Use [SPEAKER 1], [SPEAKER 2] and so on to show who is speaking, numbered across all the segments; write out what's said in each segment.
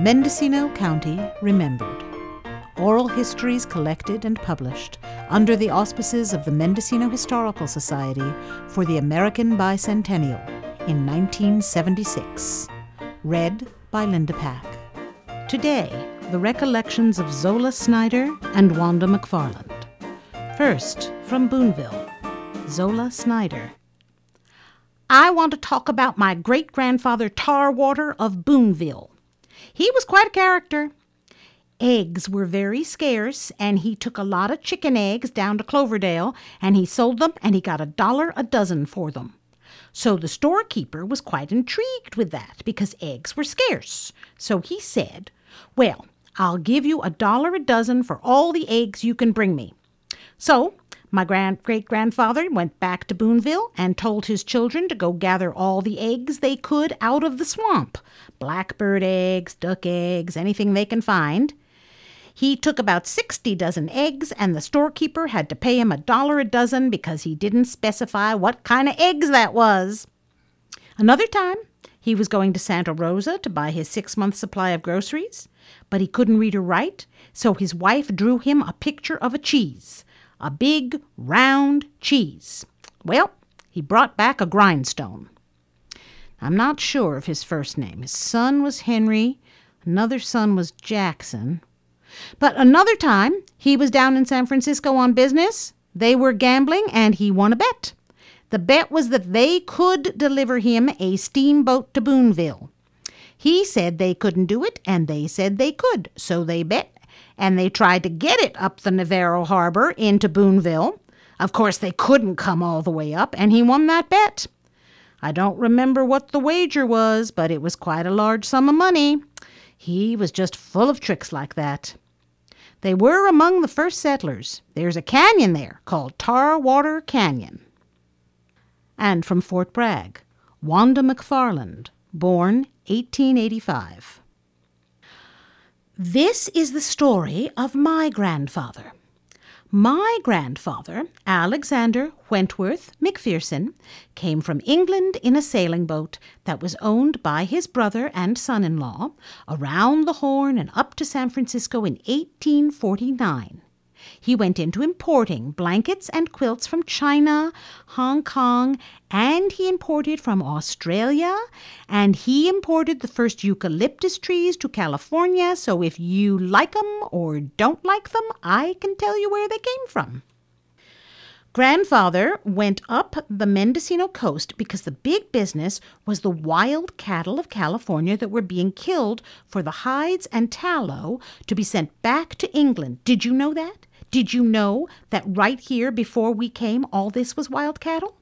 [SPEAKER 1] Mendocino County Remembered. Oral histories collected and published under the auspices of the Mendocino Historical Society for the American Bicentennial in 1976. Read by Linda Pack. Today, the recollections of Zola Snider and Wanda MacFarland. First, from Boonville, Zola Snider.
[SPEAKER 2] I want to talk about my great grandfather Tarwater of Boonville. He was quite a character. Eggs were very scarce, and he took a lot of chicken eggs down to Cloverdale and he sold them and he got a dollar a dozen for them. So the storekeeper was quite intrigued with that because eggs were scarce. So he said, Well, I'll give you a dollar a dozen for all the eggs you can bring me. So my grand great grandfather went back to Boonville and told his children to go gather all the eggs they could out of the swamp blackbird eggs, duck eggs, anything they can find. He took about 60 dozen eggs, and the storekeeper had to pay him a dollar a dozen because he didn't specify what kind of eggs that was. Another time, he was going to Santa Rosa to buy his six month supply of groceries, but he couldn't read or write, so his wife drew him a picture of a cheese, a big, round cheese. Well, he brought back a grindstone. I'm not sure of his first name. His son was Henry, another son was Jackson. But another time, he was down in San Francisco on business. They were gambling, and he won a bet. The bet was that they could deliver him a steamboat to Boonville. He said they couldn't do it, and they said they could, so they bet, and they tried to get it up the Navarro Harbor into Boonville. Of course, they couldn't come all the way up, and he won that bet. I don't remember what the wager was, but it was quite a large sum of money. He was just full of tricks like that. They were among the first settlers. There's a canyon there called Tarwater Canyon. And from Fort Bragg, Wanda MacFarland, born 1885. This is the story of my grandfather. My grandfather, Alexander Wentworth McPherson, came from England in a sailing boat that was owned by his brother and son in law around the Horn and up to San Francisco in 1849. He went into importing blankets and quilts from China, Hong Kong, and he imported from Australia, and he imported the first eucalyptus trees to California. So if you like 'em or don't like them, I can tell you where they came from. Grandfather went up the Mendocino coast because the big business was the wild cattle of California that were being killed for the hides and tallow to be sent back to England. Did you know that? Did you know that right here before we came, all this was wild cattle?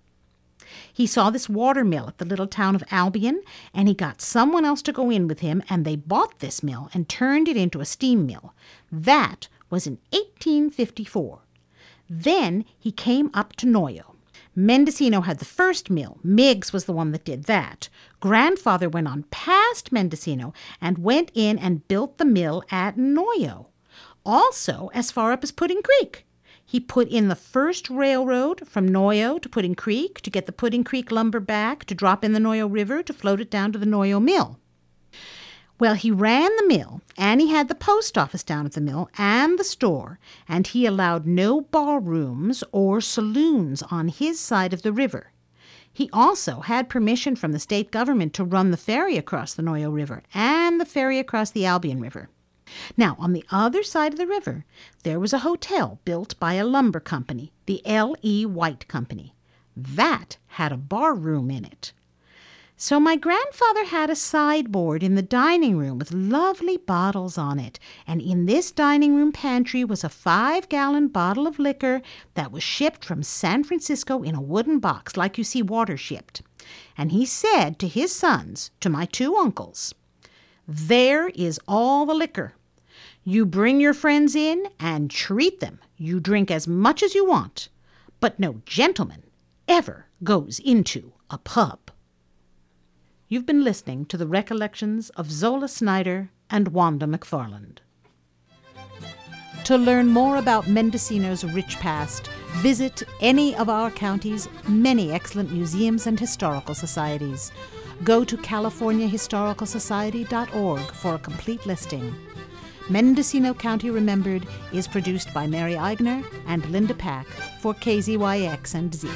[SPEAKER 2] He saw this water mill at the little town of Albion, and he got someone else to go in with him, and they bought this mill and turned it into a steam mill. That was in 1854. Then he came up to Noyo. Mendocino had the first mill. Meiggs was the one that did that. Grandfather went on past Mendocino and went in and built the mill at Noyo also as far up as Pudding Creek. He put in the first railroad from Noyo to Pudding Creek to get the Pudding Creek lumber back to drop in the Noyo River to float it down to the Noyo Mill. Well, he ran the mill, and he had the post office down at the mill and the store, and he allowed no barrooms or saloons on his side of the river. He also had permission from the state government to run the ferry across the Noyo River and the ferry across the Albion River. Now, on the other side of the river, there was a hotel built by a lumber company, the L. E. White Company. That had a bar room in it. So my grandfather had a sideboard in the dining room with lovely bottles on it, and in this dining room pantry was a five gallon bottle of liquor that was shipped from San Francisco in a wooden box, like you see water shipped. And he said to his sons, to my two uncles, There is all the liquor. You bring your friends in and treat them. You drink as much as you want. But no gentleman ever goes into a pub. You've been listening to the recollections of Zola Snider and Wanda MacFarland. To learn more about Mendocino's rich past, visit any of our county's many excellent museums and historical societies.
[SPEAKER 1] Go to CaliforniaHistoricalSociety.org for a complete listing. Mendocino County Remembered is produced by Mary Eigner and Linda Pack for KZYX and Z.